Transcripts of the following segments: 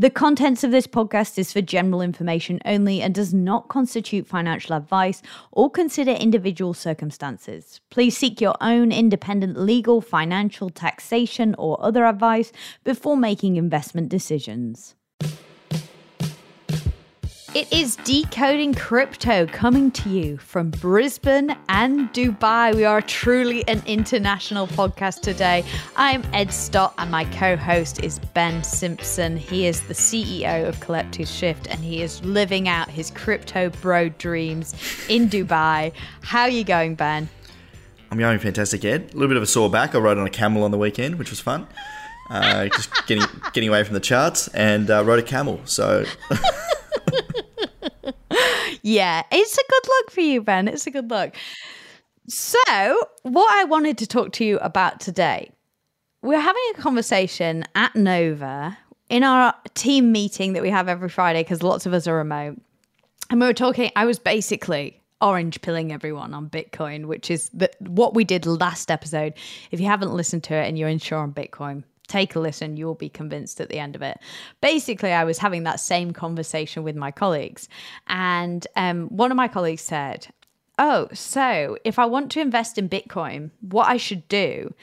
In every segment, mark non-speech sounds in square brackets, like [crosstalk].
The contents of this podcast is for general information only and does not constitute financial advice or consider individual circumstances. Please seek your own independent legal, financial, taxation, or other advice before making investment decisions. It is Decoding Crypto coming to you from Brisbane and Dubai. We are truly an international podcast today. I'm Ed Stott and my co host is Ben Simpson. He is the CEO of Collective Shift and he is living out his crypto bro dreams in Dubai. How are you going, Ben? I'm going fantastic, Ed. A little bit of a sore back. I rode on a camel on the weekend, which was fun. Uh, just getting getting away from the charts and uh, rode a camel. So. [laughs] yeah, it's a good look for you, Ben. It's a good look. So, what I wanted to talk to you about today, we're having a conversation at Nova in our team meeting that we have every Friday because lots of us are remote. And we were talking, I was basically orange pilling everyone on Bitcoin, which is the, what we did last episode. If you haven't listened to it and you're unsure on Bitcoin, take a listen, you'll be convinced at the end of it. Basically, I was having that same conversation with my colleagues, and um, one of my colleagues said, Oh, so if I want to invest in Bitcoin, what I should do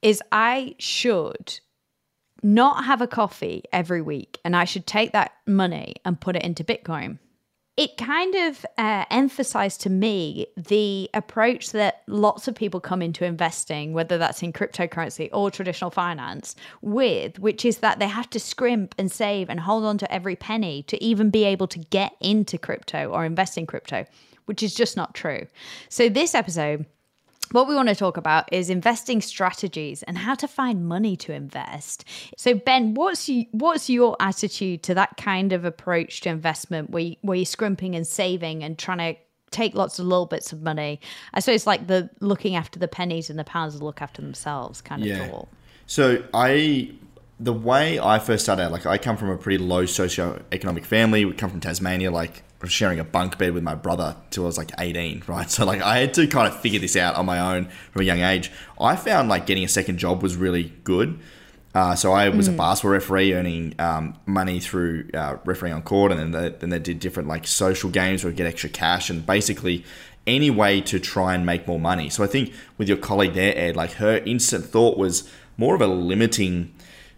is I should not have a coffee every week and I should take that money and put it into Bitcoin it kind of uh, emphasized to me the approach that lots of people come into investing, whether that's in cryptocurrency or traditional finance, with, which is that they have to scrimp and save and hold on to every penny to even be able to get into crypto or invest in crypto, which is just not true. So, this episode, what we want to talk about is investing strategies and how to find money to invest. So Ben, what's you, what's your attitude to that kind of approach to investment where you, where you're scrimping and saving and trying to take lots of little bits of money? I suppose like the looking after the pennies and the pounds look after themselves kind of yeah. thought. So I the way I first started like I come from a pretty low socio-economic family. We come from Tasmania, like sharing a bunk bed with my brother till I was like 18, right? So like I had to kind of figure this out on my own from a young age. I found like getting a second job was really good. Uh, so I was mm. a basketball referee, earning um, money through uh, refereeing on court, and then they, then they did different like social games where we get extra cash, and basically any way to try and make more money. So I think with your colleague there, Ed, like her instant thought was more of a limiting,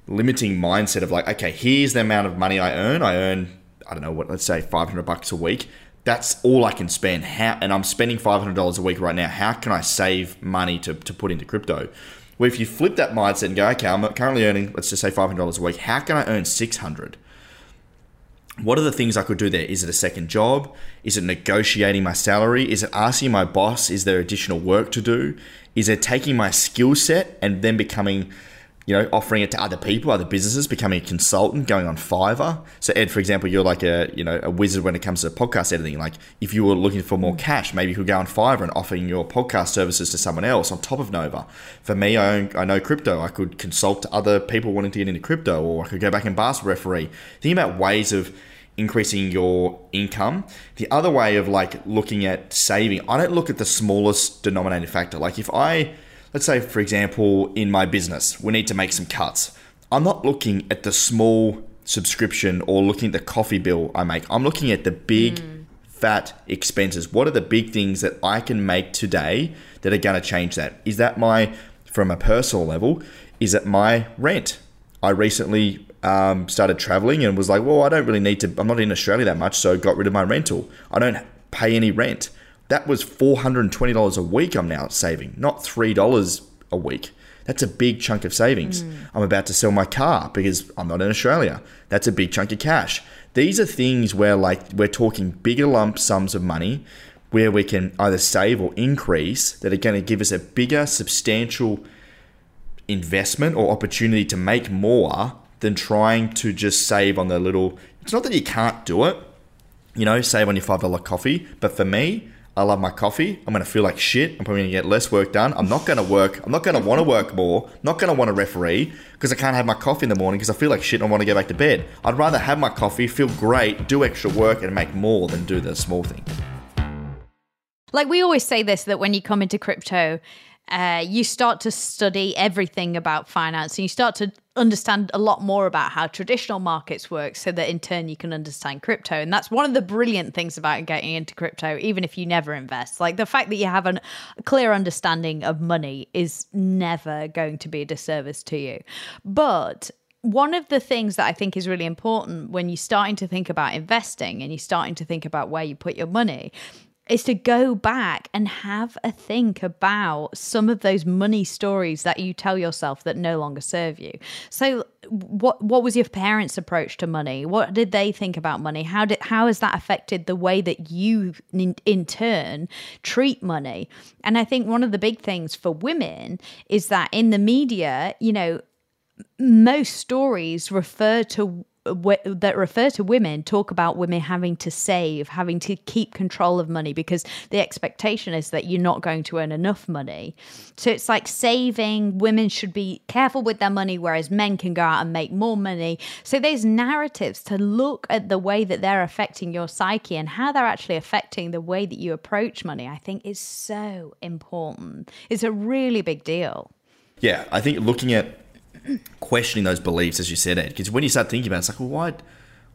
limiting mindset of like, okay, here's the amount of money I earn. I earn I don't know what, let's say 500 bucks a week. That's all I can spend. How, and I'm spending $500 a week right now. How can I save money to, to put into crypto? Well, if you flip that mindset and go, okay, I'm currently earning, let's just say $500 a week. How can I earn 600? What are the things I could do there? Is it a second job? Is it negotiating my salary? Is it asking my boss, is there additional work to do? Is it taking my skill set and then becoming you know, offering it to other people, other businesses, becoming a consultant, going on Fiverr. So Ed, for example, you're like a you know a wizard when it comes to podcast editing. Like if you were looking for more cash, maybe you could go on Fiverr and offering your podcast services to someone else on top of Nova. For me, I own, I know crypto. I could consult other people wanting to get into crypto, or I could go back and basketball referee. Think about ways of increasing your income. The other way of like looking at saving, I don't look at the smallest denominator factor. Like if I let's say, for example, in my business, we need to make some cuts. I'm not looking at the small subscription or looking at the coffee bill I make. I'm looking at the big, mm. fat expenses. What are the big things that I can make today that are going to change that? Is that my, from a personal level, is it my rent? I recently um, started traveling and was like, well, I don't really need to, I'm not in Australia that much, so got rid of my rental. I don't pay any rent. That was $420 a week I'm now saving, not $3 a week. That's a big chunk of savings. Mm. I'm about to sell my car because I'm not in Australia. That's a big chunk of cash. These are things where like we're talking bigger lump sums of money where we can either save or increase that are going to give us a bigger substantial investment or opportunity to make more than trying to just save on the little it's not that you can't do it you know save on your $5 coffee but for me I love my coffee. I'm going to feel like shit. I'm probably going to get less work done. I'm not going to work. I'm not going to want to work more. not going to want to referee because I can't have my coffee in the morning because I feel like shit and I want to go back to bed. I'd rather have my coffee, feel great, do extra work, and make more than do the small thing. Like we always say this that when you come into crypto, uh, you start to study everything about finance and you start to understand a lot more about how traditional markets work so that in turn you can understand crypto. And that's one of the brilliant things about getting into crypto even if you never invest. Like the fact that you have an, a clear understanding of money is never going to be a disservice to you. But one of the things that I think is really important when you're starting to think about investing and you're starting to think about where you put your money is to go back and have a think about some of those money stories that you tell yourself that no longer serve you. So what what was your parents' approach to money? What did they think about money? How did how has that affected the way that you in, in turn treat money? And I think one of the big things for women is that in the media, you know, most stories refer to that refer to women talk about women having to save, having to keep control of money because the expectation is that you're not going to earn enough money. So it's like saving, women should be careful with their money, whereas men can go out and make more money. So there's narratives to look at the way that they're affecting your psyche and how they're actually affecting the way that you approach money, I think is so important. It's a really big deal. Yeah, I think looking at questioning those beliefs, as you said, Ed. Because when you start thinking about it, it's like, well, why,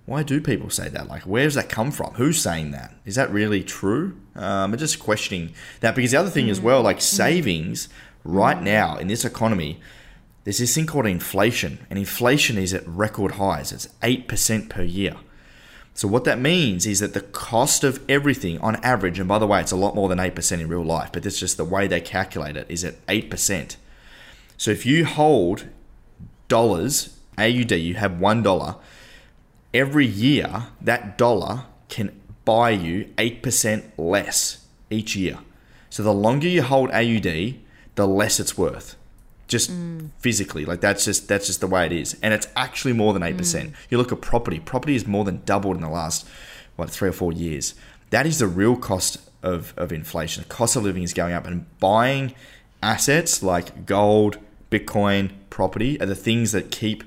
why do people say that? Like, where does that come from? Who's saying that? Is that really true? Um, and just questioning that. Because the other thing mm. as well, like savings right now in this economy, there's this thing called inflation, and inflation is at record highs. It's 8% per year. So what that means is that the cost of everything on average, and by the way, it's a lot more than 8% in real life, but that's just the way they calculate it, is at 8%. So if you hold dollars AUD, you have one dollar. Every year, that dollar can buy you eight percent less each year. So the longer you hold AUD, the less it's worth. Just mm. physically, like that's just that's just the way it is, and it's actually more than eight percent. Mm. You look at property; property has more than doubled in the last what three or four years. That is the real cost of of inflation. The cost of living is going up, and buying assets like gold, Bitcoin, property are the things that keep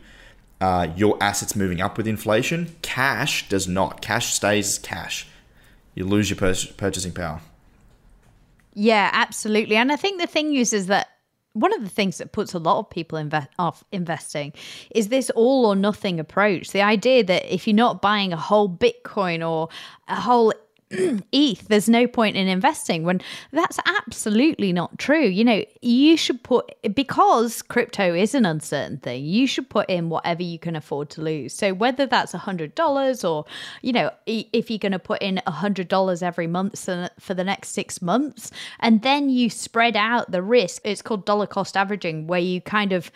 uh, your assets moving up with inflation. Cash does not. Cash stays cash. You lose your pur- purchasing power. Yeah, absolutely. And I think the thing is, is that one of the things that puts a lot of people off investing is this all or nothing approach. The idea that if you're not buying a whole Bitcoin or a whole ETH, [clears throat] there's no point in investing when that's absolutely not true. You know, you should put, because crypto is an uncertain thing, you should put in whatever you can afford to lose. So whether that's $100 or, you know, if you're going to put in $100 every month for the next six months, and then you spread out the risk, it's called dollar cost averaging, where you kind of,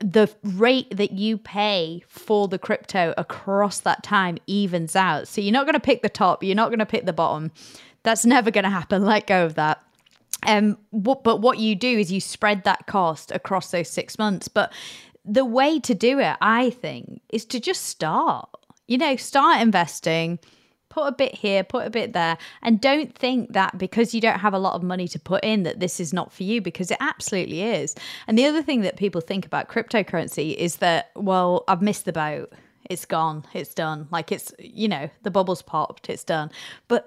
the rate that you pay for the crypto across that time evens out. So you're not going to pick the top, you're not going to pick the bottom. That's never going to happen. [laughs] Let go of that. Um, what, but what you do is you spread that cost across those six months. But the way to do it, I think, is to just start. You know, start investing put a bit here, put a bit there, and don't think that because you don't have a lot of money to put in that this is not for you because it absolutely is. And the other thing that people think about cryptocurrency is that, well, I've missed the boat. It's gone. It's done. Like it's, you know, the bubbles popped. It's done. But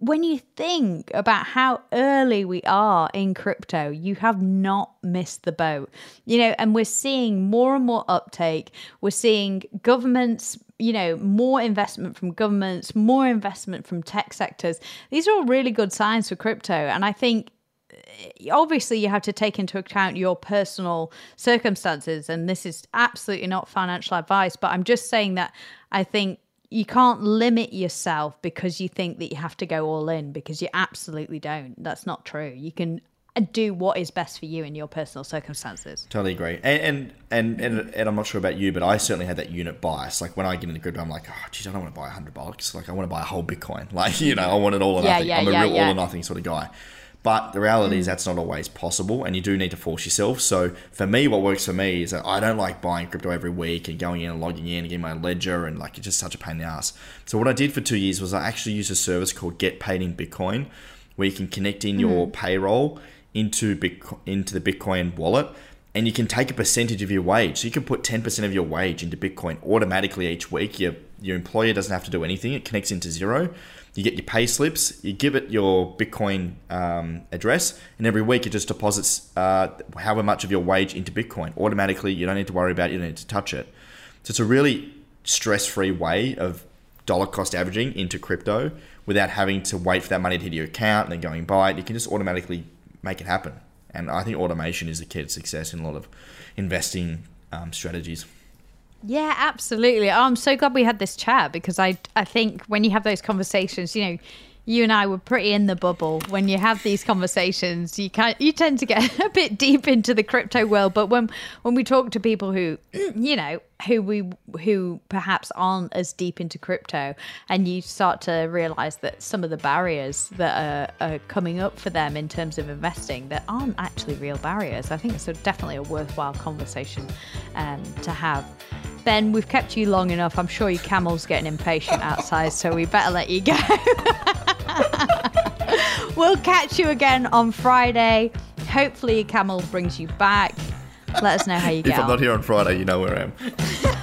when you think about how early we are in crypto, you have not missed the boat. You know, and we're seeing more and more uptake. We're seeing governments you know, more investment from governments, more investment from tech sectors. These are all really good signs for crypto. And I think eh, obviously you have to take into account your personal circumstances. And this is absolutely not financial advice, but I'm just saying that I think you can't limit yourself because you think that you have to go all in because you absolutely don't. That's not true. You can do what is best for you in your personal circumstances. Totally agree. And and and, and I'm not sure about you, but I certainly had that unit bias. Like when I get into crypto, I'm like, oh, geez, I don't want to buy a hundred bucks. Like I want to buy a whole Bitcoin. [laughs] Like you know, I want it all or yeah, nothing. Yeah, I'm a yeah, real all or nothing sort of guy. But the reality mm. is that's not always possible, and you do need to force yourself. So for me, what works for me is that I don't like buying crypto every week and going in and logging in and getting my ledger, and like it's just such a pain in the ass. So what I did for two years was I actually used a service called Get Paid in Bitcoin, where you can connect in mm. your payroll into Bitcoin, into the Bitcoin wallet, and you can take a percentage of your wage. So you can put ten percent of your wage into Bitcoin automatically each week. Your your employer doesn't have to do anything. It connects into Xero. You get your pay slips. You give it your Bitcoin um, address, and every week it just deposits uh, however much of your wage into Bitcoin automatically. You don't need to worry about it. You don't need to touch it. So it's a really stress-free way of dollar cost averaging into crypto without having to wait for that money to hit your account and then going buy it. You can just automatically make it happen. And I think automation is the key to success in a lot of investing um, strategies. Yeah, absolutely. Oh, I'm so glad we had this chat because I I think when you have those conversations, you know, you and I were pretty in the bubble. When you have these conversations, you can you tend to get [laughs] a bit deep into the crypto world. But when when we talk to people who, [clears throat] you know, who we who perhaps aren't as deep into crypto, and you start to realize that some of the barriers that are, are coming up for them in terms of investing that aren't actually real barriers. I think it's a, definitely a worthwhile conversation um, to have. Ben, we've kept you long enough. I'm sure your camel's getting impatient outside, so we better let you go. [laughs] we'll catch you again on Friday. Hopefully, camel brings you back. Let us know how you get. If I'm on. not here on Friday, you know where I am. [laughs]